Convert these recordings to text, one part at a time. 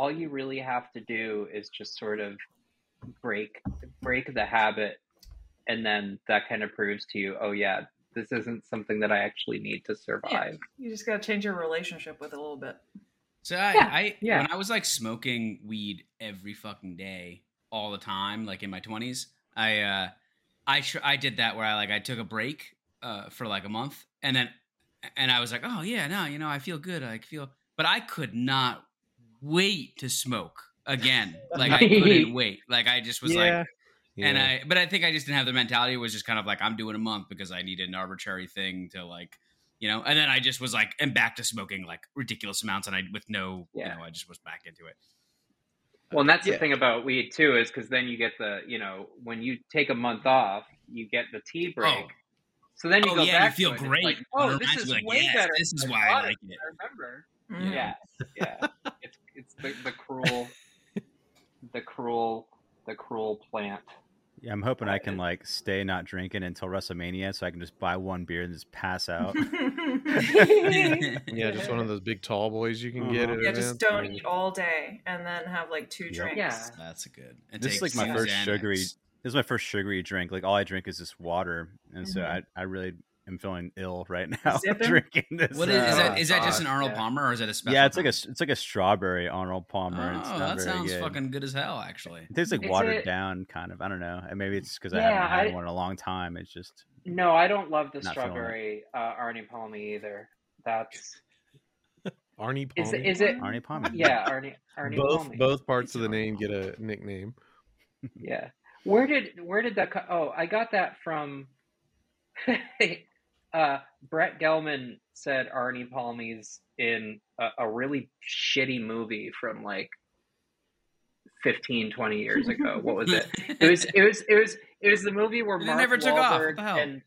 all you really have to do is just sort of break break the habit and then that kind of proves to you oh yeah this isn't something that i actually need to survive You just got to change your relationship with it a little bit. So I, Yeah, I yeah. when I was like smoking weed every fucking day, all the time, like in my twenties, I uh, I tr- I did that where I like I took a break uh for like a month, and then and I was like, oh yeah, no, you know, I feel good, I feel, but I could not wait to smoke again. Like I couldn't wait. Like I just was like, and I, but I think I just didn't have the mentality. It was just kind of like I'm doing a month because I needed an arbitrary thing to like, you know. And then I just was like, and back to smoking like ridiculous amounts, and I with no, Yeah. you know, I just was back into it. well and that's Yeah. the thing about weed too is because then you get the you know when you take a month off you get the tea break Oh. so then you oh go yeah, back you feel to great. it's like, oh this is like, way yes, better This is why I thought like it. it. i remember Mhm. yeah yeah it's it's the, the cruel the cruel the cruel plant Yeah, I'm hoping I can like stay not drinking until WrestleMania, so I can just buy one beer and just pass out. yeah, just one of those big tall boys you can get. Uh-huh. At yeah, just don't eat all day and then have like two Yep. drinks. Yeah. That's a good. And This is like my first Xanax. sugary. This is my first sugary drink. Like all I drink is just water, and so Mhm. I, I really am feeling ill right now Zipping? drinking this. What is, is uh, that? Is that just an Arnold yeah. Palmer or is that a special? yeah, it's like a it's like a strawberry Arnold Palmer. and it's Oh, not that very sounds good. fucking good as hell, actually. It tastes like Is watered it- down, kind of. I don't know. And maybe it's because I haven't had I- one in a long time. It's just no i don't love the Not feeling it. strawberry uh arnie Palmer either that's Arnie is, Palmy. it- is it Arnie Palmer. yeah arnie arnie both palmy both parts of the Arnie name get a nickname. Yeah. Where did where did that co- oh, I got that from uh Brett Gelman said Arnie Palmy's in a, a really shitty movie from like 15 20 years ago. What was it? It was it was it was it was the movie where And it Mark never took off. Wahlberg the hell? and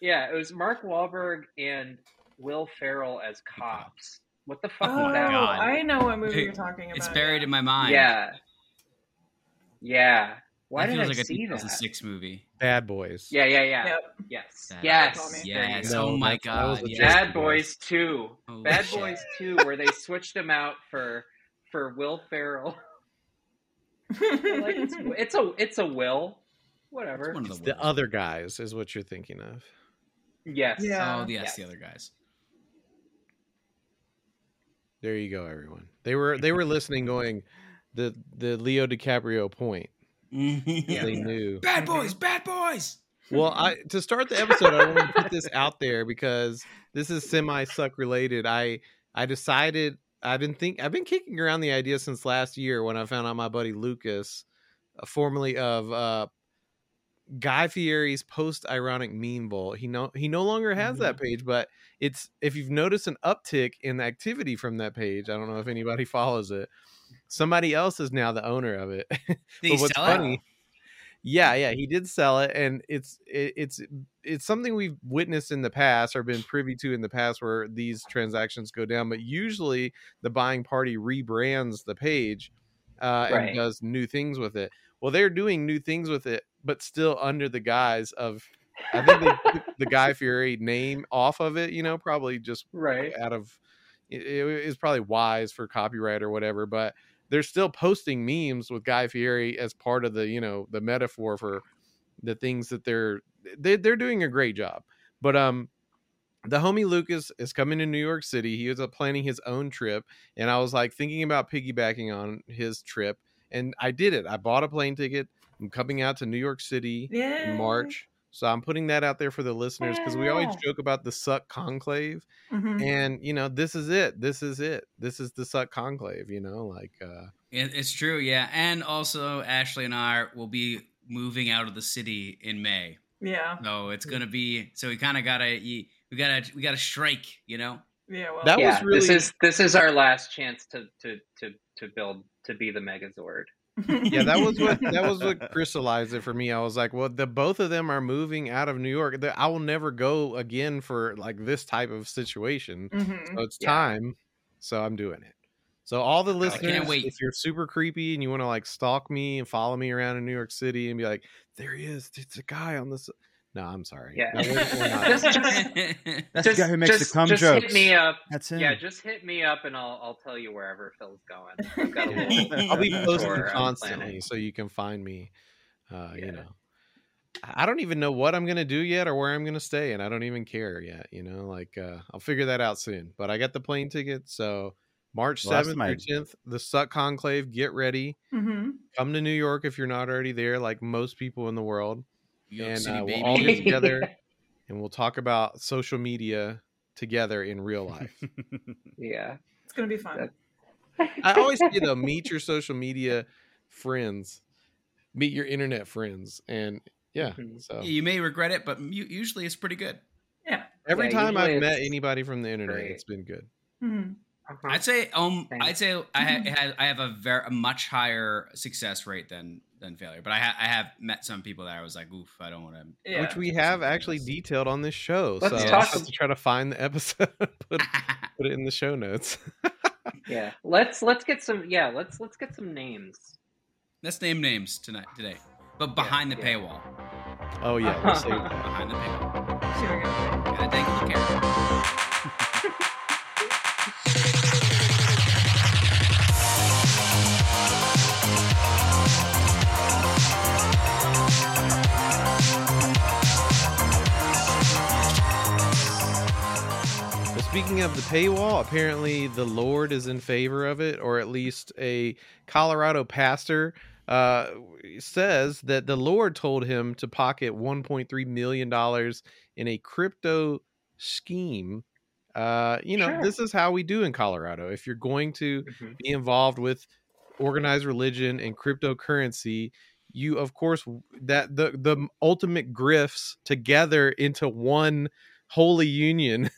yeah, it was Mark Wahlberg and Will Ferrell as cops. What the fuck Oh, was that? God. I know what movie Hey, you're talking about. It's buried yeah. in my mind. Yeah. Yeah. Why that did feels I like a see that? 2006 movie. Bad Boys. Yeah, yeah, yeah. Yep. Yes. Bad Yes. Boys. There you Yes. Oh no, oh my that's- that was god. yes. Bad Boys. Boys 2. Holy Bad shit. Boys 2 where they switched him out for for Will Ferrell. like it's it's a it's a Will. Whatever. It's one of It's the, the other guys is what you're thinking of. Yes. Yeah. Oh yes, Yes. the other guys. There you go, everyone. They were they were listening, going the the Leo DiCaprio point. Yeah. They knew. Bad boys, bad boys. Well, I to start the episode, I want to put this out there because this is semi suck related. I I decided I've been think I've been kicking around the idea since last year when I found out my buddy Lucas, uh, formerly of uh, Guy Fieri's post ironic meme bowl. He no he no longer has that page, but it's if you've noticed an uptick in activity from that page. I don't know if anybody follows it. Somebody else is now the owner of it. Did But what's sell funny? it? Yeah, yeah, he did sell it, and it's it, it's it's something we've witnessed in the past or been privy to in the past where these transactions go down. But usually, the buying party rebrands the page uh, Right. and does new things with it. Well, they're doing new things with it, but still under the guise of. I think they took the Guy Fieri name off of it. You know, probably just Right. out of it, it is probably wise for copyright or whatever, but they're still posting memes with Guy Fieri as part of the you know the metaphor for the things that they're they, they're doing a great job. But um, the homie Lucas is coming to New York City. He was uh, planning his own trip, and I was like thinking about piggybacking on his trip, and I did it. I bought a plane ticket. I'm coming out to New York City Yeah. in March. So I'm putting that out there for the listeners because we always joke about the Succ conclave Mhm. and you know this is it this is it this is the Succ conclave you know like uh It- It's true, yeah. And also, Ashley and I will be moving out of the city in May, Yeah. so it's gonna be. So we kind of gotta, we gotta, we gotta strike, you know. Yeah. Well. That was really- this is this is our last chance to to to to build to be the Megazord. Yeah that was what that was what crystallized it for me i was like well the both of them are moving out of new york The- i will never go again for like this type of situation Mhm. so it's Yeah. time so i'm doing it so all the listeners wait. if you're super creepy and you want to like stalk me and follow me around in new york city and be like there he is it's a guy on this No, I'm sorry. Yeah. No, we're, we're not. Just- just- That's the guy who makes the cum just jokes. hit me up. That's him. Yeah, just hit me up and I'll I'll tell you wherever Phil's going. I've got a little I'll be posting constantly, so you can find me. Uh, Yeah. You know, I I don't even know what I'm gonna do yet or where I'm gonna stay, and I don't even care yet. You know, like uh, I'll figure that out soon. But I got the plane ticket, so March seventh my- through tenth, the Succ Conclave. Get ready. hmm Come to New York if you're not already there, like most people in the world, New York and City, uh, we'll all get together and we'll talk about social media together in real life. Yeah. It's gonna be fun. I always say though, meet your social media friends, meet your internet friends, and yeah. Mhm. So you may regret it, but usually it's pretty good. Yeah. every Yeah, time I've met anybody from the internet, great. it's been good. hmm Uh-huh. I'd say um Thanks. I'd say I ha- have I have a very a much higher success rate than than failure, but I ha- I have met some people that I was like, oof, I don't want to. Yeah. Which we have actually detailed on this show. Let's so talk I'll have to try to find the episode, put put it in the show notes. Yeah. Let's let's get some yeah, let's let's get some names. Let's name names tonight today, but behind the yeah. paywall. Oh yeah, we'll. Behind the paywall. See we got. Gotta dangle the carrot. Speaking of the paywall, apparently the Lord is in favor of it, or at least a Colorado pastor uh, says that the Lord told him to pocket 1.3 million dollars in a crypto scheme. Uh, you know, Sure. this is how we do in Colorado. If you're going to Mhm. be involved with organized religion and cryptocurrency, you of course that the the ultimate grifts together into one holy union.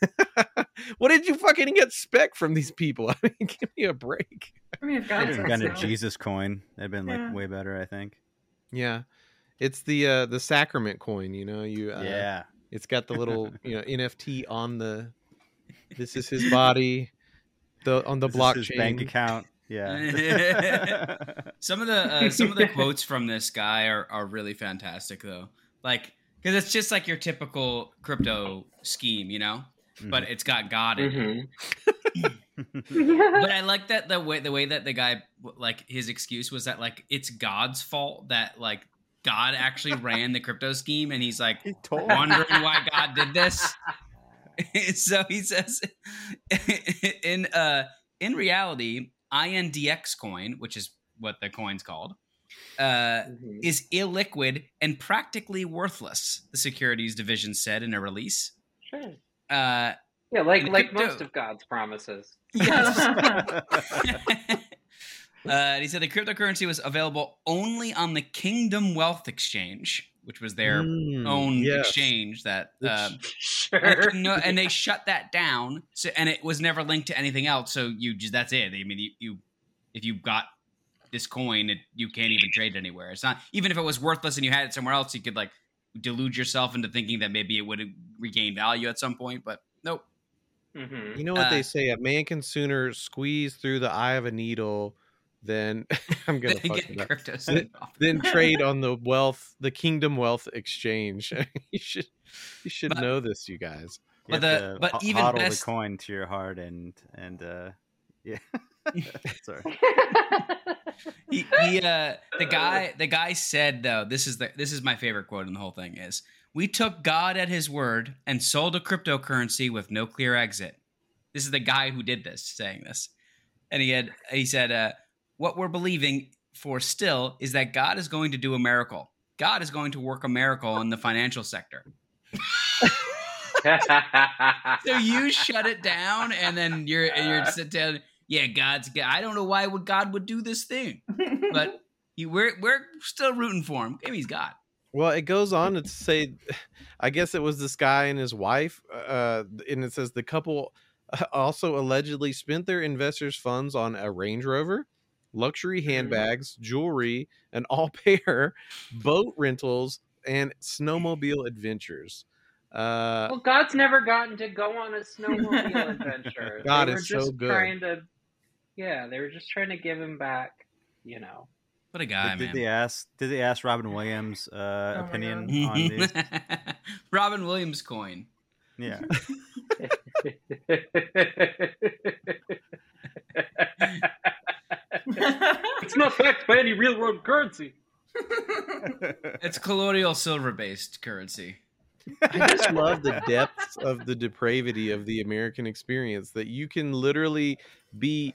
what did you fucking get spec from these people? I mean, give me a break. I mean, if They God could says have gotten a. Jesus coin. That'd been like Yeah. way better, I think. Yeah. It's the uh the sacrament coin, you know, you uh, yeah. it's got the little, you know, NFT on the this is his body the on the This is blockchain. his bank account. Yeah. Some of the uh, some of the quotes from this guy are, are really fantastic though. Like because it's just like your typical crypto scheme, you know, but it's got God in it. Mhm. But I like that the way the way that the guy like his excuse was that like it's God's fault that like God actually ran the crypto scheme and he's like he told wondering why God did this. so he says in uh in reality, INDX coin, which is what the coin's called, uh Mhm. is illiquid and practically worthless, the securities division said in a release. Sure. Uh Yeah, like like crypto- most of God's promises. uh, and he said the cryptocurrency was available only on the Kingdom Wealth Exchange, which was their Mm, own yes. exchange that uh, Sure. and, no, and they shut that down. So and it was never linked to anything else. So you just that's it. I mean, you, you if you got this coin, it, you can't even trade it anywhere. It's not even if it was worthless and you had it somewhere else, you could like delude yourself into thinking that maybe it would regain value at some point. But nope. Mhm. You know what Uh, they say? A man can sooner squeeze through the eye of a needle than I'm gonna fuck get it crypto Th- off. Then trade on the wealth, the Kingdom Wealth Exchange. you should, you should But- know this, you guys. You But have the- but ho- even hodl best- the coin to your heart and and uh yeah. Sorry. He, he uh the guy the guy said though this is the this is my favorite quote in the whole thing is we took god at his word and sold a cryptocurrency with no clear exit. This is the guy who did this saying this. And he had he said uh what we're believing for still is that god is going to do a miracle. God is going to work a miracle in the financial sector. So you shut it down and then you're you're sit down yeah god's i don't know why would god would do this thing but you, we're we're still rooting for him. Maybe he's God. Well, it goes on to say, I guess it was this guy and his wife, uh, and it says the couple also allegedly spent their investors' funds on a Range Rover, luxury handbags, jewelry, an all pair, boat rentals, and snowmobile adventures. Uh, well, God's never gotten to go on a snowmobile adventure. God they were is so good. Trying to, yeah, they were just trying to give him back, you know, What a guy, did, did they ask? Did they ask Robin Williams' uh, Oh opinion on these? Robin Williams coin. Yeah, it's not backed by any real world currency. It's colonial silver based currency. I just love the depths of the depravity of the American experience that you can literally be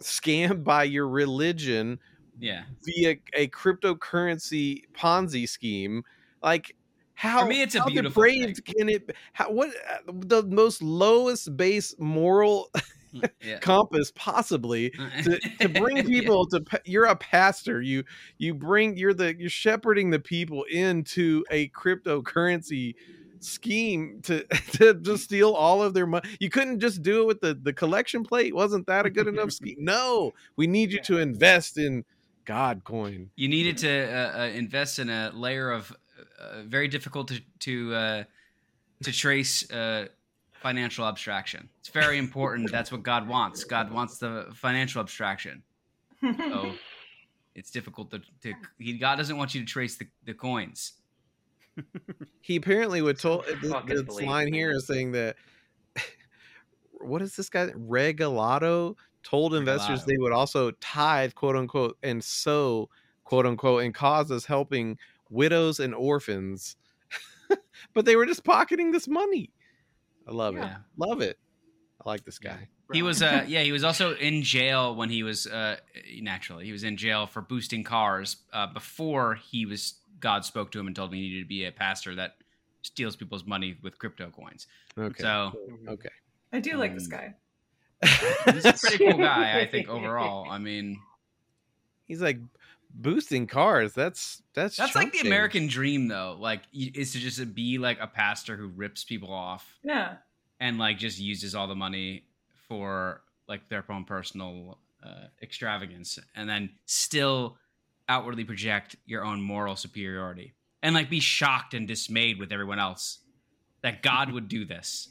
scammed by your religion Yeah. via a cryptocurrency Ponzi scheme. Like how For me, it's a how beautiful depraved can it? How what uh, the most lowest base moral Yeah. compass possibly to, to bring people to you're a pastor you you bring you're the you're shepherding the people into a cryptocurrency scheme to to just steal all of their money you couldn't just do it with the the collection plate wasn't that a good enough scheme no we need you to invest in god coin You needed to uh, uh, invest in a layer of uh, very difficult to to uh, to trace uh, financial abstraction. It's very important. That's what God wants. God wants the financial abstraction. So it's difficult to, to he, God doesn't want you to trace the, the coins. He apparently would told this, this line here is saying that what is this guy Regalado told investors they would also tithe quote unquote and sow quote unquote and causes helping widows and orphans. But they were just pocketing this money. I love it. Love it. I like this guy. He was uh yeah, he was also in jail when he was uh naturally. He was in jail for boosting cars uh before he was God spoke to him and told him he needed to be a pastor that steals people's money with crypto coins. okay So okay I do like this Um, guy. he's a pretty cool guy, I think overall. I mean, he's like boosting cars that's that's that's like the. American dream though. Like y- is to just be like a pastor who rips people off Yeah. and like just uses all the money for like their own personal uh, extravagance and then still outwardly project your own moral superiority and like be shocked and dismayed with everyone else that God would do this.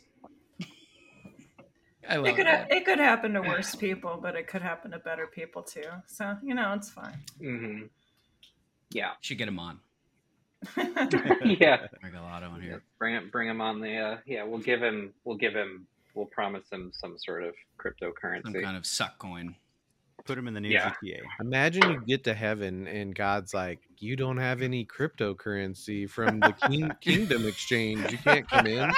I love It could that. it could happen to worse people, but it could happen to better people too. So you know, it's fine. hmm Yeah, Should get him on. yeah. Regalado on Yeah. Bring it, bring him on the. Uh, yeah, we'll give him. We'll give him. We'll promise him some sort of cryptocurrency, Some cryptocurrency. kind of suck coin. Put him in the new Yeah. GTA. Imagine you get to heaven and God's like, you don't have any cryptocurrency from the king- kingdom exchange. You can't come in.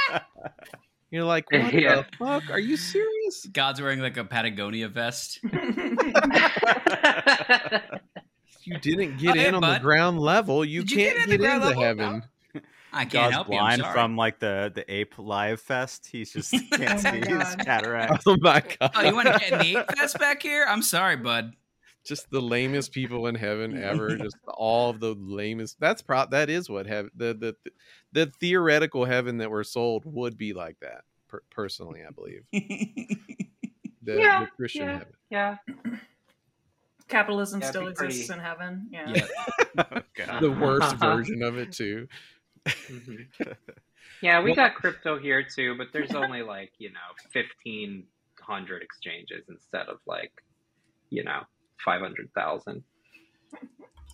You're like, what Yeah. the fuck? Are you serious? God's wearing like a Patagonia vest. You didn't get Oh, hey, in on the ground level. You Did you can't get in get, into level? heaven. I can't God's help you. I'm blind sorry. from like the the ape live fest. He's just can't Oh see my his God. cataract. Oh my god! Oh, you want to get in the ape fest back here? I'm sorry, bud. Just the lamest people in heaven ever. Just all of the lamest. That's pro. That is what heaven. The the the theoretical heaven that we're sold would be like that. Per- personally, I believe the, Yeah, the Christian yeah. heaven. yeah. Capitalism Yeah, still exists pretty- in heaven. Yeah. Yeah. Oh, God. The worst version of it too. Mhm. Yeah, we Well- got crypto here too, but there's only like you know fifteen hundred exchanges instead of like you know five hundred thousand.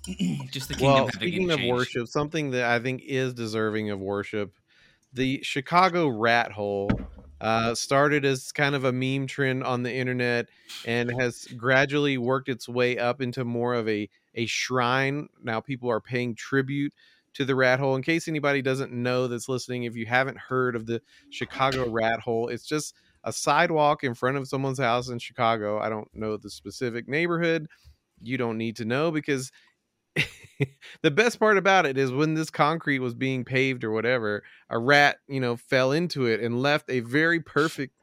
Just the kingdom Well, having speaking of worship, something that I think is deserving of worship, the Chicago rat hole uh, started as kind of a meme trend on the internet and has gradually worked its way up into more of a a shrine. Now people are paying tribute to the rat hole. In case anybody doesn't know that's listening, if you haven't heard of the Chicago rat hole, it's just a sidewalk in front of someone's house in Chicago. I don't know the specific neighborhood. You don't need to know because the best part about it is when this concrete was being paved or whatever, a rat, you know, fell into it and left a very perfect,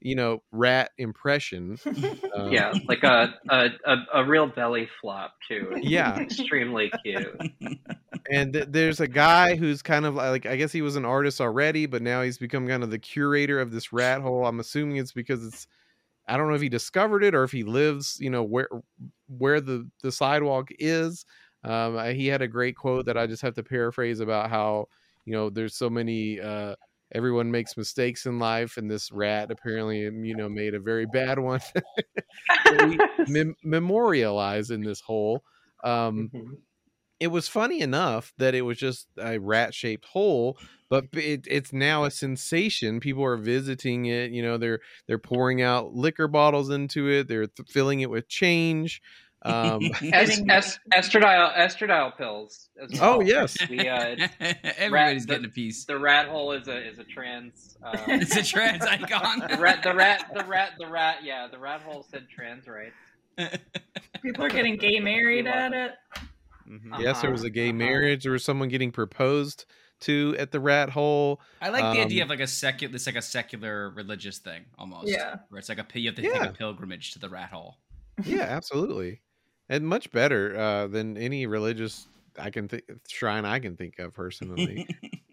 you know, rat impression. Uh, yeah, like a, a a a real belly flop too. Yeah. extremely cute. and th- there's a guy who's kind of like I guess he was an artist already, but now he's become kind of the curator of this rat hole. I'm assuming it's because it's I don't know if he discovered it or if he lives, you know, where where the the sidewalk is. Um, he had a great quote that I just have to paraphrase about how you know there's so many. Uh, everyone makes mistakes in life, and this rat apparently, um, you know, made a very bad one. mem- memorialize in this hole. Um, Mhm. it was funny enough that it was just a rat shaped hole, but it, it's now a sensation. People are visiting it. You know, they're they're pouring out liquor bottles into it. They're th- filling it with change. Um, Es- Getting- es- estradiol estradiol pills. As oh yes, We, uh, Everybody's rat- getting a piece. the rat hole is a is a trans. Uh, It's a trans icon. the rat, the rat, the rat, the rat. Yeah, the rat hole said trans rights. People are getting gay married at it. Mhm. yes, there Uh-huh, was a gay uh-huh. marriage. There was someone getting proposed to at the rat hole. I like the idea Um, of like a secular, it's like a secular religious thing almost. Yeah. Where it's like a you have to Yeah. take a pilgrimage to the rat hole. Yeah, absolutely, and much better uh, than any religious I can think shrine I can think of personally.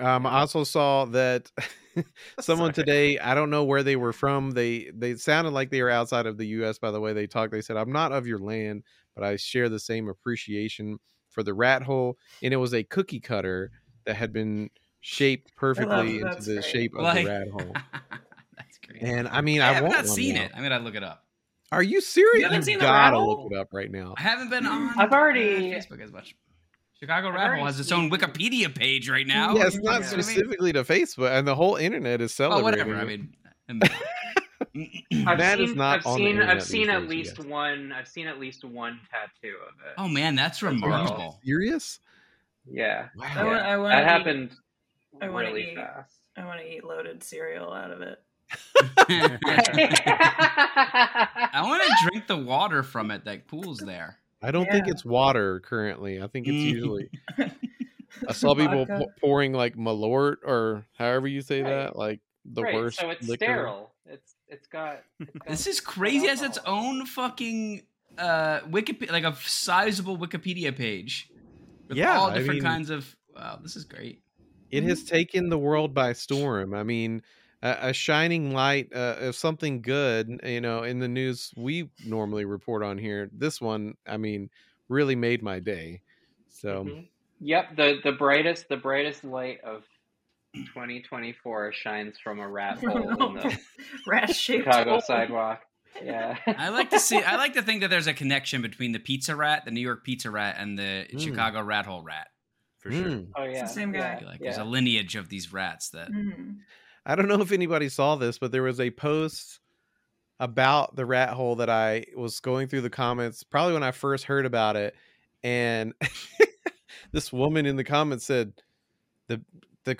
Um, I also saw that someone Sorry. today. I don't know where they were from. They they sounded like they were outside of the U.S. By the way they talked, they said, "I'm not of your land, but I share the same appreciation for the rat hole." And it was a cookie cutter that had been shaped perfectly into the great. shape of Like- the rat hole. That's great. And I mean, I I have not seen now. it. I mean, I look it up. Are you serious? You haven't seen the gotta rat look it up right now. I haven't been on. I've uh, already- Facebook as much. Chicago I've Rat Hole already has its own Wikipedia page right now. yeah, it's You not know what I mean? specifically to Facebook, and the whole internet is Oh, celebrating. whatever. I mean, I've Matt is seen, not I've on the seen, internet I've seen at days, least yes. one. I've seen at least one tattoo of it. oh man, that's well. remarkable. serious? Yeah, I Wow. want. I want. that happened I wanna really eat. fast. I want to eat loaded cereal out of it. I want to drink the water from it that pools there. I don't think it's water currently. I think it's usually. I saw people Vodka. pou- pouring like Malort or however you say Right. that, like the right, worst. so it's liquor. sterile. It's it's got. It's got This is crazy. It has its own fucking uh Wikipedia, like a sizable Wikipedia page with Yeah, all I different mean- kinds of. Wow, this is great. It has taken the world by storm. I mean, a, a shining light uh, of something good. You know, in the news we normally report on here. This one, I mean, really made my day. So Mhm. Yep the the brightest the brightest light of 2024 shines from a rat hole in the Rat Chicago hole. sidewalk. Yeah. I like to see. I like to think that there's a connection between the pizza rat, the New York pizza rat, and the Mm. Chicago rat hole rat. for sure. mm. Oh yeah. the same guy. Yeah. Like yeah. there's a lineage of these rats that. Mhm. I don't know if anybody saw this, but there was a post about the rat hole that I was going through the comments probably when I first heard about it, and this woman in the comments said the the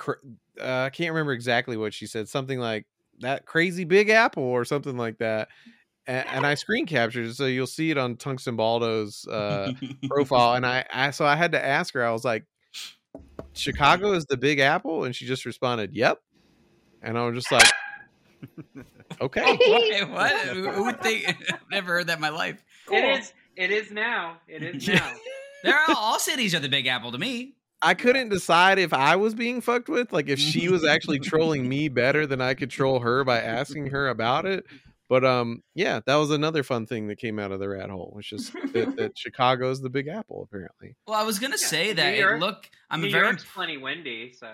uh, I can't remember exactly what she said, something like that crazy big apple or something like that. And, and I screen captured it, so you'll see it on Tungsten Baldo's uh, profile. And I, I, so I had to ask her. I was like, "Chicago is the Big Apple," and she just responded, "Yep." And I was just like, "Okay." Wait, what? Who, who would think? Never heard that in my life. It is it is now. It is now. There are all cities are the Big Apple to me. I couldn't decide if I was being fucked with, like if she was actually trolling me better than I could troll her by asking her about it. But um, yeah, that was another fun thing that came out of the rat hole, which is that, that Chicago's the Big Apple, apparently. Well, I was gonna Yeah, say New that York- it look. I'm New very. York's plenty windy, so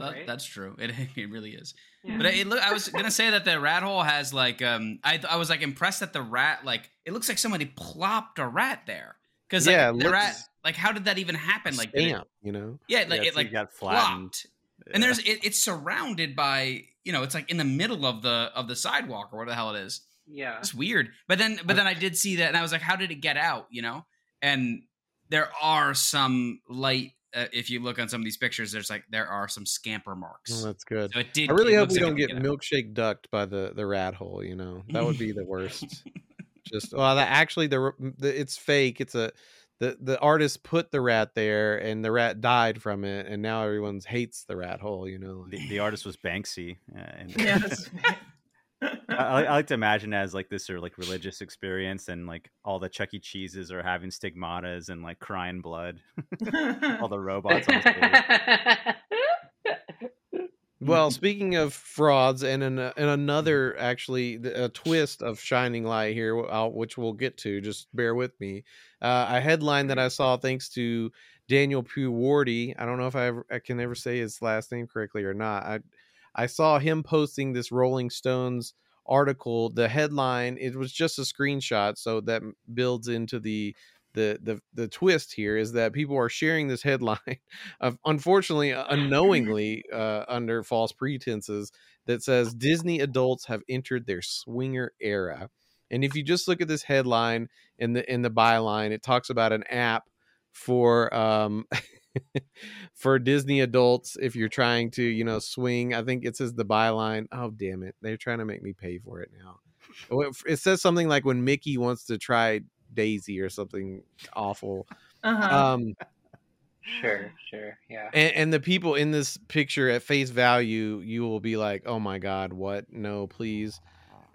That- right? That's true. It it really is. yeah. But it look. I was gonna say that the rat hole has like. Um. I I was like impressed that the rat like. It looks like somebody plopped a rat there. Because like, Yeah, it the rat. Like, how did that even happen? Like, did it- you know. yeah, like Yeah, it so like got flattened. flopped. And there's it, it's surrounded by you know it's like in the middle of the of the sidewalk or whatever the hell it is. yeah. It's weird. But then but then I did see that and I was like, how did it get out? You know, and there are some light. Uh, if you look on some of these pictures, there's like there are some scamper marks. Oh, that's good. so it did. I really it hope we like don't get milkshake ducked by the the rat hole. You know, that would be the worst. Just well, that actually the, the it's fake. It's a the the artist put the rat there, and the rat died from it, and now everyone hates the rat hole. You know, The, the artist was Banksy, uh, and Yes. I, I like to imagine as like this or like religious experience, and like all the Chuck E. Cheeses are having stigmatas and like crying blood. all the robots. Well, speaking of frauds, and an, and another actually a twist of shining light here, which we'll get to. Just bear with me. Uh, a headline that I saw, thanks to Daniel Puwarty. I don't know if I, ever, I can ever say his last name correctly or not. I I saw him posting this Rolling Stones article. The headline it was just a screenshot, so that builds into the the the the twist here is that people are sharing this headline of unfortunately unknowingly uh, under false pretenses that says Disney adults have entered their swinger era. And if you just look at this headline in the in the byline, it talks about an app for um for Disney adults if you're trying to, you know, swing. I think it says the byline. Oh damn it. They're trying to make me pay for it now. It- It says something like when Mickey wants to try Daisy or something awful. Uh-huh. Um Sure, sure, yeah. and, and the people in this picture at face value, you will be like, "Oh my god, what? No, please."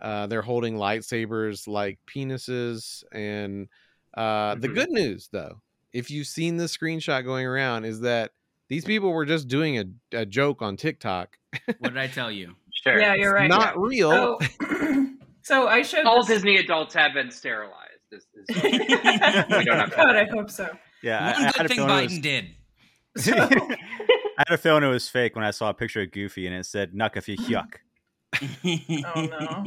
Uh, they're holding lightsabers like penises, and uh, the Mhm. good news, though, if you've seen the screenshot going around, is that these people were just doing a, a joke on TikTok. What did I tell you? Sure. yeah, you're right. Not real. So, so I showed All this- Disney adults have been sterilized. Is, is we don't have God, I hope so. Yeah, I- I, had good a thing feeling it Biden was- did. So, I had a feeling it was fake when I saw a picture of Goofy and it said "Nuckafy yuck." Oh, no.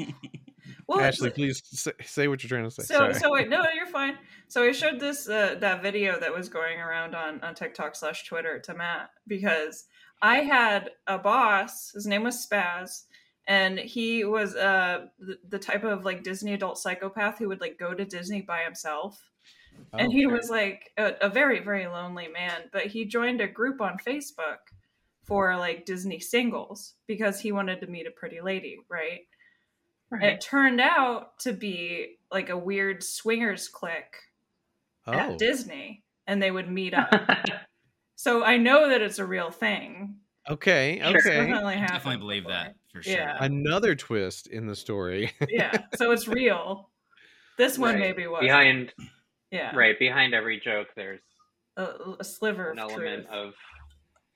Well, Ashley, please say, say what you're trying to say. So, Sorry. so wait, no, you're fine. So I showed this uh, that video that was going around on on TikTok slash Twitter to Matt because I had a boss. His name was Spaz, and he was uh the, the type of like Disney adult psychopath who would like go to Disney by himself. and Oh, he sure. was like a, a very very lonely man, but he joined a group on Facebook for like Disney singles because he wanted to meet a pretty lady, right? And it turned out to be like a weird swingers clique oh, at Disney, and they would meet up. so I know that it's a real thing. okay, Sure. It's okay. definitely happened. Definitely believe before. that for sure. Yeah. Another twist in the story. Yeah, so it's real. This one Right. maybe was behind Yeah, right behind every joke. There's a, a sliver an of element truth. of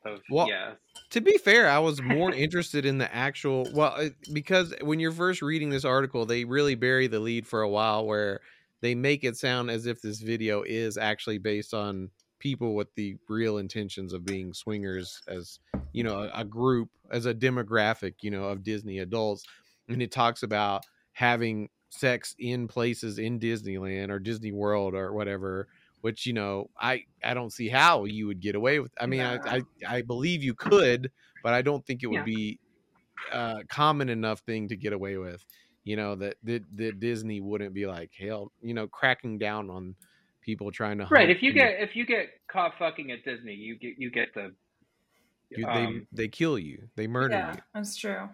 of Well, yeah. to be fair, I was more interested in the actual well because when you're first reading this article, they really bury the lead for a while where they make it sound as if this video is actually based on people with the real intentions of being swingers as you know a, a group as a demographic you know of Disney adults and it talks about having sex in places in Disneyland or Disney World or whatever which you know I I don't see how you would get away with. I mean No. I, I I believe you could, but I don't think it would Yeah. be uh common enough thing to get away with. You know that that, that Disney wouldn't be like hell, you know, cracking down on people trying to Right. If you in the- get if you get caught fucking at Disney, you get you get the you- um, they they kill you, they murder yeah, you. that's true.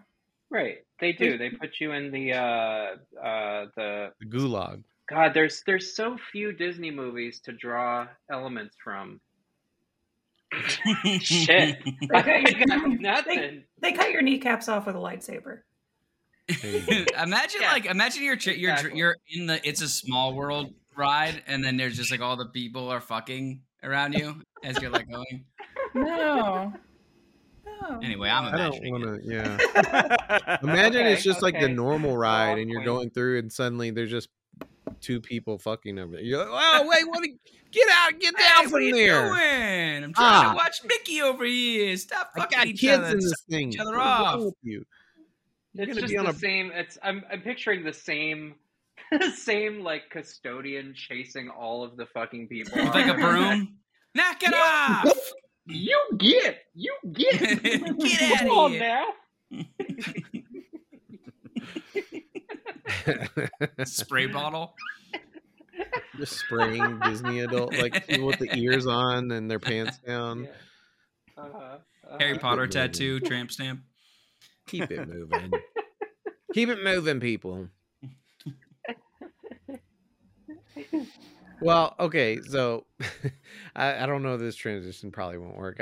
right. They do. They put you in the uh uh the The gulag. God. There's there's so few Disney movies to draw elements from. Shit. Okay, you I got got- nothing. They cut your kneecaps off with a lightsaber. There imagine Yeah. like imagine you're you're Exactly. you're in the it's a small world ride and then there's just like all the people are fucking around you as you're like going. No. No. Anyway, I'm I don't imagining want it. to. Yeah. Imagine it's Okay, just like the normal ride, and you're point. going through, and suddenly there's just two people fucking over there. You're like, oh wait, what? Get out! Get Hey, down what from are you there! doing? I'm trying Ah. to watch Mickey over here. Stop I fucking got each kids other. in this thing. each other What's off. you? You're It's gonna just be on the a same. It's I'm I'm picturing the same, same like custodian chasing all of the fucking people. With like a broom. Knock it Yeah. off! You get, you get. Get out Come of on here. now. Spray bottle. just spraying Disney adult like people with the ears on and their pants down. Yeah. Uh-huh, uh-huh. Harry Potter moving. tattoo, tramp stamp. Keep it moving. Keep it moving, people. Well, okay, so I, I don't know this transition probably won't work.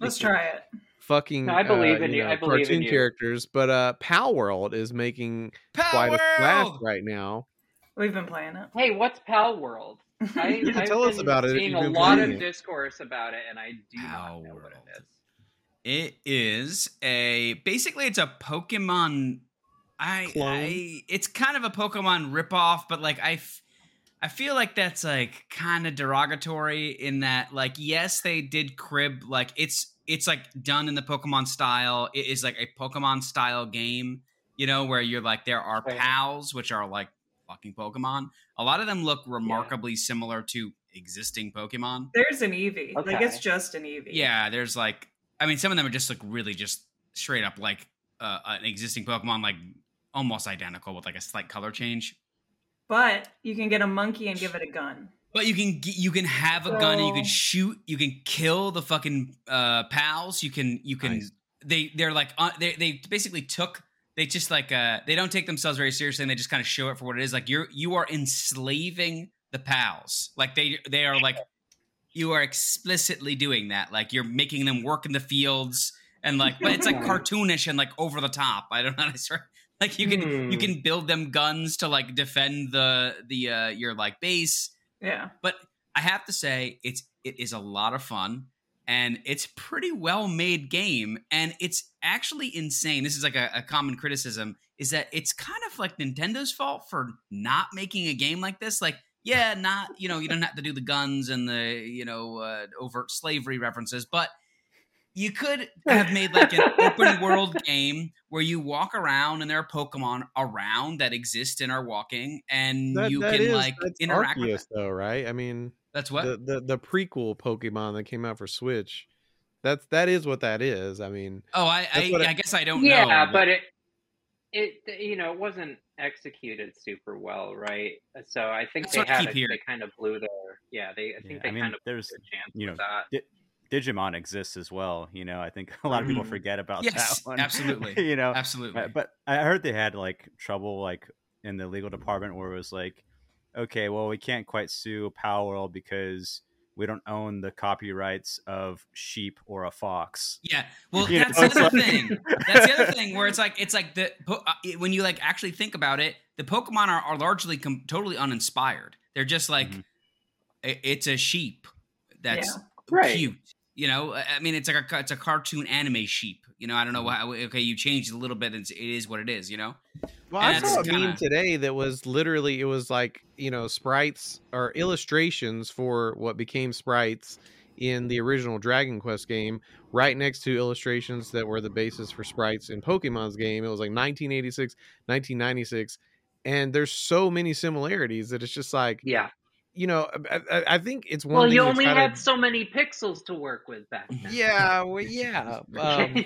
Let's try it. Fucking, No, I believe uh, in you. know, I believe in cartoon you. characters, but uh, Palworld is making Power quite a splash right now. We've been playing it. Hey, what's Pal World? I, You can I've tell us about it if Seeing you've a lot of it. discourse about it, and I do Pal not know what it is. It is a basically it's a Pokemon. I, Clone? I it's kind of a Pokemon ripoff, but like I, f- I feel like that's like kind of derogatory in that like yes they did crib like it's it's like done in the Pokemon style. It is like a Pokemon style game, you know, where you're like there are pals which are like fucking Pokemon. A lot of them look remarkably similar to existing Pokemon. There's an Eevee. Like it's just an Eevee. Yeah, there's like, I mean, some of them are just like really just straight up like uh, an existing Pokemon, like almost identical with like a slight color change. But you can get a monkey and give it a gun. But you can you can have a gun and you can shoot. You can kill the fucking uh, pals. You can you can Nice. they they're like uh, they they basically took they just like uh they don't take themselves very seriously and they just kind of show it for what it is. Like you're you are enslaving the pals. Like they they are like you are explicitly doing that. Like you're making them work in the fields and like but it's like cartoonish and like over the top. I don't know how to describe. Like you can you Hmm. can build them guns to like defend the the uh your like base Yeah. but I have to say it's it is a lot of fun and it's pretty well made game and it's actually insane. This is like a, a common criticism is that it's kind of like Nintendo's fault for not making a game like this. Like, yeah, not you know you don't have to do the guns and the you know uh, overt slavery references, but you could have made like an open world game where you walk around and there are Pokemon around that exist and are walking, and That, you that can is- like that's interact with Arceus, though, right? I mean, That's what. the, the the prequel Pokemon that came out for Switch. That's that is what that is. I mean, Oh, I I, what I- I guess I don't yeah, know. Yeah, but it it you know it wasn't executed super well, right? So I think That's they had keep a, they kind of blew their yeah they I think Yeah, they I mean, kind of blew there's their chance you know, with that. Di- Digimon exists as well. You know, I think a lot of people Mhm. forget about Yes, that one. absolutely. you know, absolutely. But I heard they had like trouble like in the legal department where it was like, okay, well, we can't quite sue Palworld because we don't own the copyrights of sheep or a fox. yeah. Well, You know, that's the other thing. That's the other thing where it's like it's like the po- uh, it- when you like actually think about it, the Pokemon are, are largely com- totally uninspired. They're just like Mhm. it's a sheep that's Yeah. Right. cute. You know, I I mean, it's like a it's a cartoon anime sheep. You know, I don't know mm-hmm. why. Okay, you changed a little bit. It's, it is what it is. You know. well, And I saw a kinda- meme today that was literally it was like you know sprites or illustrations for what became sprites in the original Dragon Quest game, right next to illustrations that were the basis for sprites in Pokemon's game. It was like 1986, 1996, and there's so many similarities that it's just like Yeah. You know I, I- I think it's one. Well, you only try to- had so many pixels to work with back then. yeah, well, yeah. Um,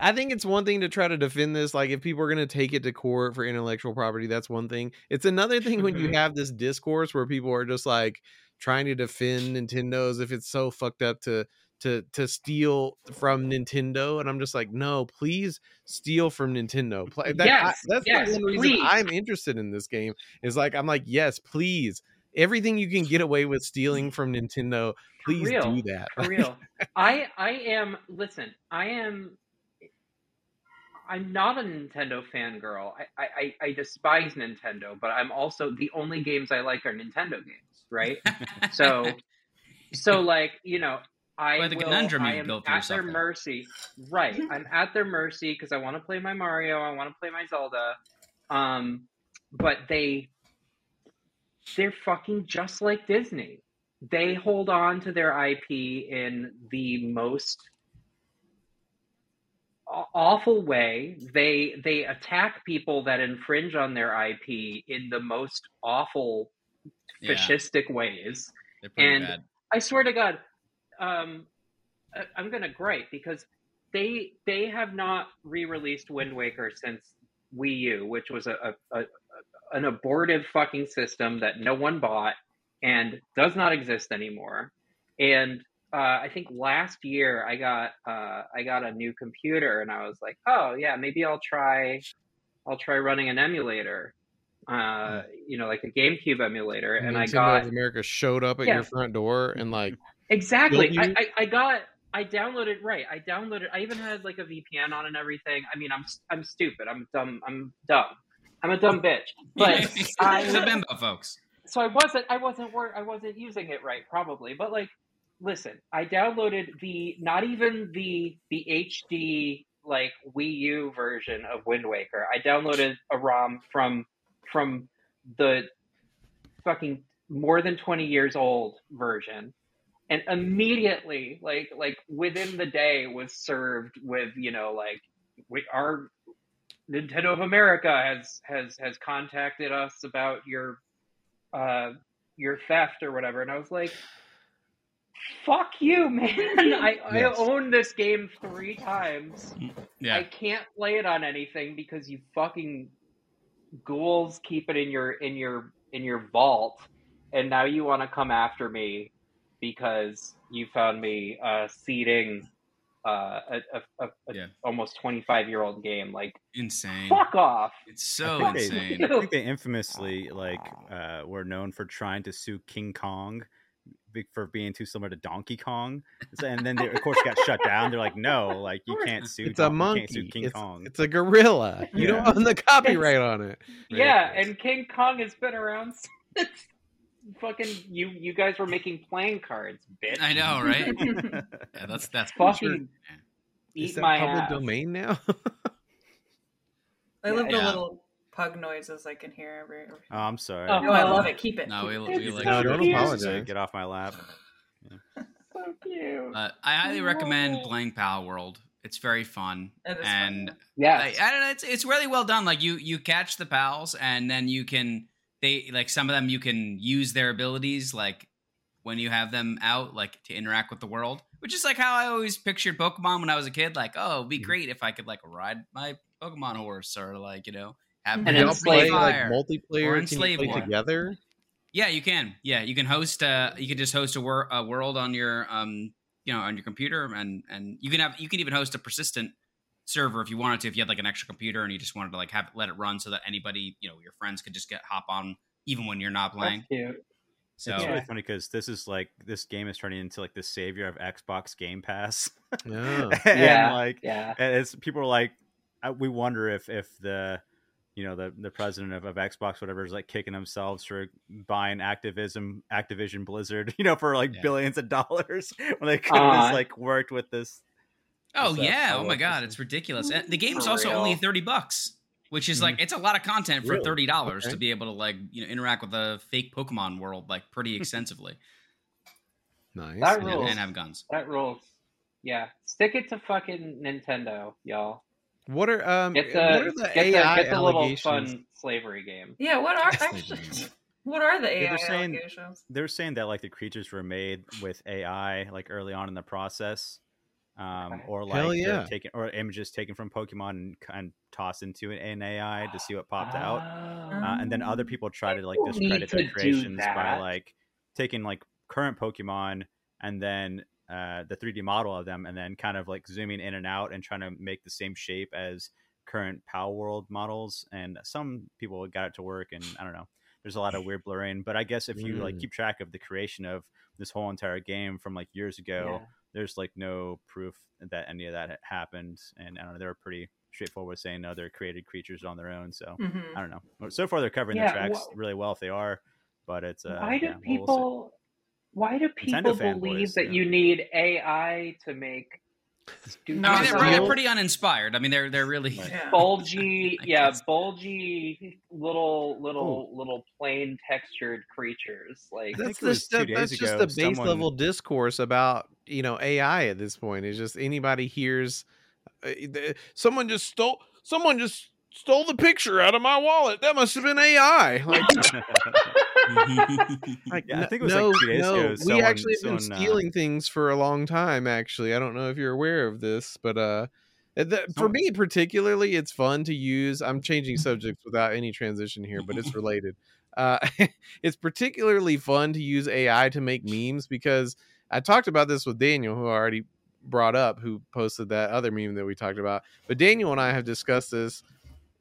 I think it's one thing to try to defend this. Like, if people are going to take it to court for intellectual property, that's one thing. It's another thing when you Mhm. have this discourse where people are just like trying to defend Nintendo as if it's so fucked up to to to steal from Nintendo, and I'm just like, no, please steal from Nintendo. Play that, I- Yes, that's yes, one reason. I'm interested in this game. Is like, I'm like, yes, please. Everything you can get away with stealing from Nintendo, please real. do that. For real. I I am listen, I am I'm not a Nintendo fangirl. I, I, I- I despise Nintendo, but I'm also the only games I like are Nintendo games, right? So so like, you know, I By the will, conundrum I am built at yourself their there. mercy. Right. I'm at their mercy because I want to play my Mario, I want to play my Zelda. Um but they they're fucking just like Disney. They hold on to their IP in the most awful way. They they attack people that infringe on their IP in the most awful Yeah, fascistic ways. and- bad. I swear to God, um, I'm gonna gripe because they they have not re-released Wind Waker since Wii U, which was a, a, a an abortive fucking system that no one bought and does not exist anymore. And uh, I think last year I got uh, I got a new computer and I was like, oh yeah, maybe I'll try I'll try running an emulator, uh, you know, like a GameCube emulator. And I got America showed up at Yeah. your front door and like Exactly. I. I, I got I downloaded right. I downloaded. I even had like a VPN on and everything. I mean, I'm I'm stupid. I'm dumb. I'm dumb. I'm a dumb bitch. But I bimbo folks. so I wasn't I wasn't wor- I wasn't using it right probably. But like, listen, I downloaded the not even the the HD like Wii U version of Wind Waker. I downloaded a ROM from from the fucking more than 20 years old version and immediately like like within the day was served with you know like we our Nintendo of America has has has contacted us about your uh your theft or whatever, and I was like, "Fuck you, man! I I own this game three times. I can't play it on anything because you fucking ghouls keep it in your in your in your vault, and now you want to come after me because you found me uh, seeding uh, a, a, a, a Yeah. almost twenty five year old game. Like, Insane. fuck off! It's so I insane. They, I think they infamously like uh, were known for trying to sue King Kong for being too similar to Donkey Kong, and then they of course got shut down. They're like, no, like you can't sue. It's a Don- you can't sue monkey. King It's, Kong. it's a gorilla. You Yeah. don't own the copyright on it. Yeah, Ridiculous. and King Kong has been around since fucking you. You guys were making playing cards, bitch. I know, right? Yeah, that's that's Fucking Is eat that my public ass. domain now? I love the Yeah. little pug noises I can hear every. every- Oh, I'm sorry. Oh. Oh, I love it. Keep it. No, we, it. we like. No, don't cute. apologize. Get off my lap. So cute. Uh, I highly recommend playing Palworld. It's very fun, It is and yeah. I, I don't know. It's it's really well done. Like you you catch the pals, and then you can they like some of them you can use their abilities like when you have them out like to interact with the world, which is like how I always pictured Pokemon when I was a kid. Like, oh, it'd be Mhm. great if I could like ride my Pokemon horse or like you know have And And them enslave play free like multiplayer? Or Can enslave play together? Yeah, you can. Yeah, you can host. Uh, you can just host a, wor- a world on your, um, you know, on your computer, and and you can have. You can even host a persistent server if you wanted to. If you had like an extra computer and you just wanted to like have it, let it run so that anybody, you know, your friends could just get hop on even when you're not playing. That's cute. So It's really funny because this is like this game is turning into like the savior of Xbox Game Pass. Oh. and Yeah. like Yeah. and it's people are like uh, we wonder if if the you know the the president of, of xbox whatever is like kicking themselves for buying activism activision blizzard you know for like Yeah. billions of dollars when they could have Uh, just like worked with this Oh What's that? yeah! Oh my god, it's ridiculous. And the game's For also only thirty bucks, which is like it's a lot of content for Really? thirty dollars Okay. to be able to like you know interact with a fake Pokemon world like pretty extensively Nice. That and, rules. and have guns. That rules. Yeah. Stick it to fucking Nintendo, y'all. What are um? Get what are the the get the, AI get the little fun slavery game. Yeah, what are Yes, actually? What are the Yeah, AI they're saying- allegations? they're saying that like the creatures were made with ai like early on in the process um or like Hell yeah. taken or images taken from pokemon and kind of tossed into an ai to see what popped out Oh. uh, and then other people try to like discredit their creations by like taking like current Pokemon and then uh, the 3D model of them, and then kind of like zooming in and out and trying to make the same shape as current Palworld models. And some people got it to work, and I don't know. There's a lot of weird blurring, but I guess if you like Mm. keep track of the creation of this whole entire game from like years ago, Yeah. There's like no proof that any of that happened. And I don't know, they were pretty straightforward saying no, they're created creatures on their own. So hmm I don't know. So far, they're covering Yeah, their tracks wh- really well if they are, but it's uh, why do yeah, we'll- we'll people why do people believe that yeah. you need AI to make No, I mean, they're, they're pretty uninspired. I mean, they're they're really. Yeah. bulgy yeah bulgy little little little plain textured creatures like That's it the two. That's days just ago, the base someone- level discourse about you know AI at this point. It's just anybody hears uh, someone just stole someone just stole the picture out of my wallet. That must have been AI. Like, like Yeah, I n- think it was, like, two days no. ago, we actually have been someone, uh, stealing things for a long time. Actually, I don't know if you're aware of this, but uh. the- for me particularly, it's fun to use. I'm changing subjects without any transition here, but it's related. Uh, it's particularly fun to use AI to make memes because I talked about this with Daniel, who I already brought up, who posted that other meme that we talked about. But Daniel and I have discussed this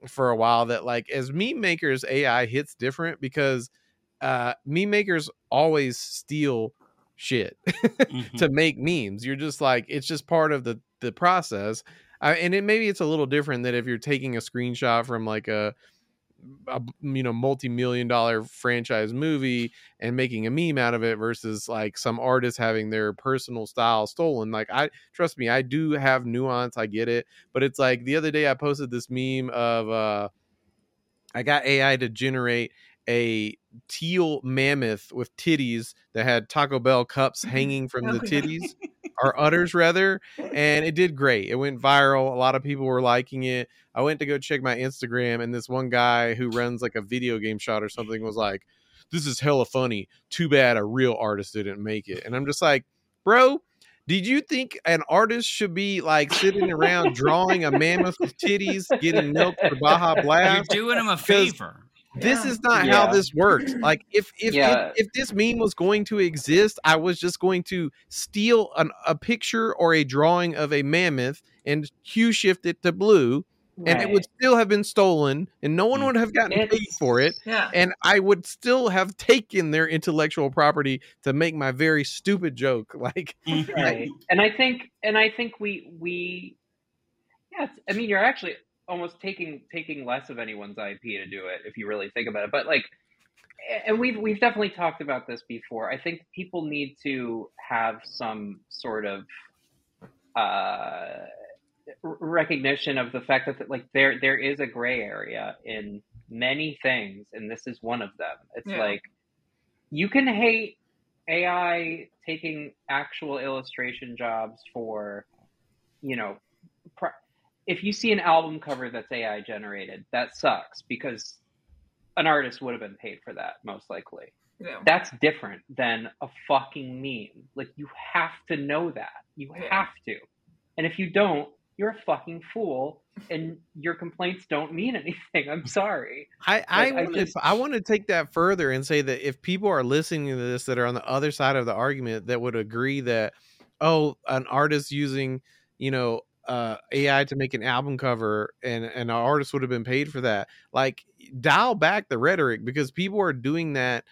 for a while that like as meme makers, AI hits different because uh meme makers always steal shit Mhm. to make memes. You're just like it's just part of the the process. Uh, and it maybe it's a little different that if you're taking a screenshot from like a, a you know multi-million dollar franchise movie and making a meme out of it versus like some artist having their personal style stolen. Like i trust me i do have nuance i get it but it's like the other day i posted this meme of uh i got ai to generate a teal mammoth with titties that had taco bell cups hanging from the titties or udders rather, and it did great. It went viral. A lot of people were liking it. I went to go check my Instagram, and this one guy who runs like a video game shot or something was like, "This is hella funny. Too bad a real artist didn't make it." And I'm just like, bro. Did you think an artist should be like sitting around drawing a mammoth with titties, getting milk for Baja Blast? You're doing him a favor. This Yeah. is not how this works. Like if if, Yeah. if if this meme was going to exist, I was just going to steal an, a picture or a drawing of a mammoth and hue shift it to blue, and it would still have been stolen, and no one Mm. would have gotten paid for it, Yeah. and I would still have taken their intellectual property to make my very stupid joke. Like right and i think and i think we we yeah it's- i mean you're actually almost taking taking less of anyone's ip to do it if you really think about it. But like and we've we've definitely talked about this before. I think people need to have some sort of uh recognition of the fact that like there there is a gray area in many things and this is one of them. It's Yeah. like you can hate AI taking actual illustration jobs for, you know, pr- if you see an album cover that's AI generated, that sucks because an artist would have been paid for that most likely. Yeah. That's different than a fucking meme. Like you have to know that. You Yeah. have to. And if you don't, you're a fucking fool and your complaints don't mean anything. I'm sorry. I I Like, I want to just- I want to take that further and say that if people are listening to this that are on the other side of the argument that would agree that oh an artist using you know uh, AI to make an album cover and and an artist would have been paid for that. Like dial back the rhetoric because people are doing that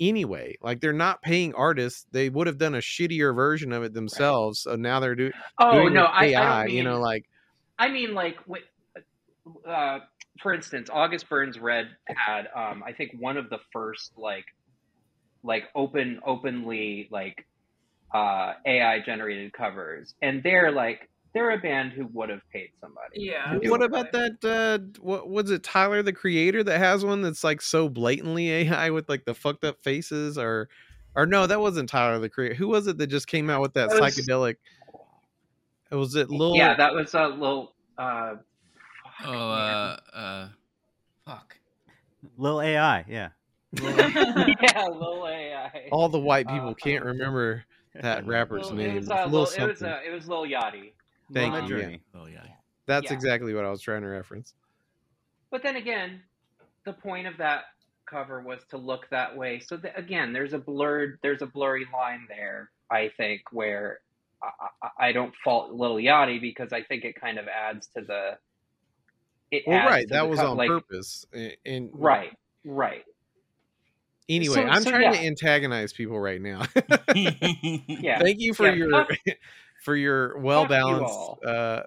anyway. Like they're not paying artists. They would have done a shittier version of it themselves so now they're do- Oh doing no, I, with I AI mean, you know like I mean, like, uh, for instance, August Burns Red had, um, I think, one of the first like, like open, openly like, uh, AI generated covers, and they're like, they're a band who would have paid somebody. Yeah. what about that uh what was it tyler the creator that has one that's like so blatantly ai with like the fucked up faces or or no that wasn't tyler the creator who was it that just came out with that That was- psychedelic was it lil Yeah, that was a little. Uh, fuck, Oh, uh, uh, fuck. Lil AI, yeah. yeah, Lil AI. all the white people uh, can't remember that rapper's Lil- name It was, It's uh, Lil Lil, it was something. uh, it was Lil Yachty. Thank Lil you, yeah. Oh yeah. that's yeah. exactly what i was trying to reference But then again, the point of that cover was to look that way. So that, again, there's a blurred, there's a blurry line there. I think where I, I, I don't fault Little Yachty because I think it kind of adds to the. It well right that was co- on like, purpose and, and Right, right. anyway So- i'm so, trying to antagonize people right now Yeah. thank you for Yeah, your fuck- for your well balanced all. uh,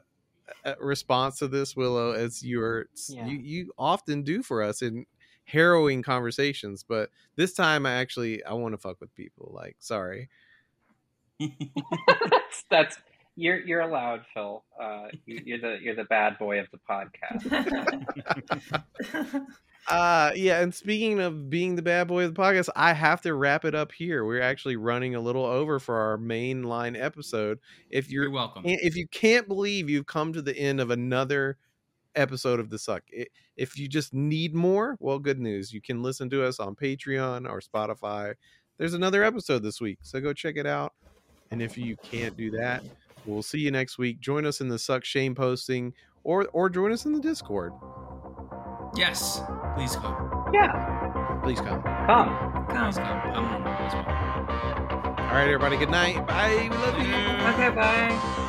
uh, response to this willow as you are Yeah. you, you often do for us in harrowing conversations but this time i actually i want to fuck with people like sorry that's, that's you're you're allowed, Phil. Uh, you, you're the you're the bad boy of the podcast. uh yeah and speaking of being the bad boy of the podcast i have to wrap it up here. We're actually running a little over for our main line episode. If you're You're welcome. if you can't believe you've come to the end of another episode of the Succ if you just need more well good news. You can listen to us on patreon or spotify. There's another episode this week so go check it out. And if you can't do that we'll see you next week. Join us in the Succ Shameposting or or join us in the discord. Yes, please come. yeah, please come come. Please come. I'm as well. all right everybody good night bye we love you okay, bye.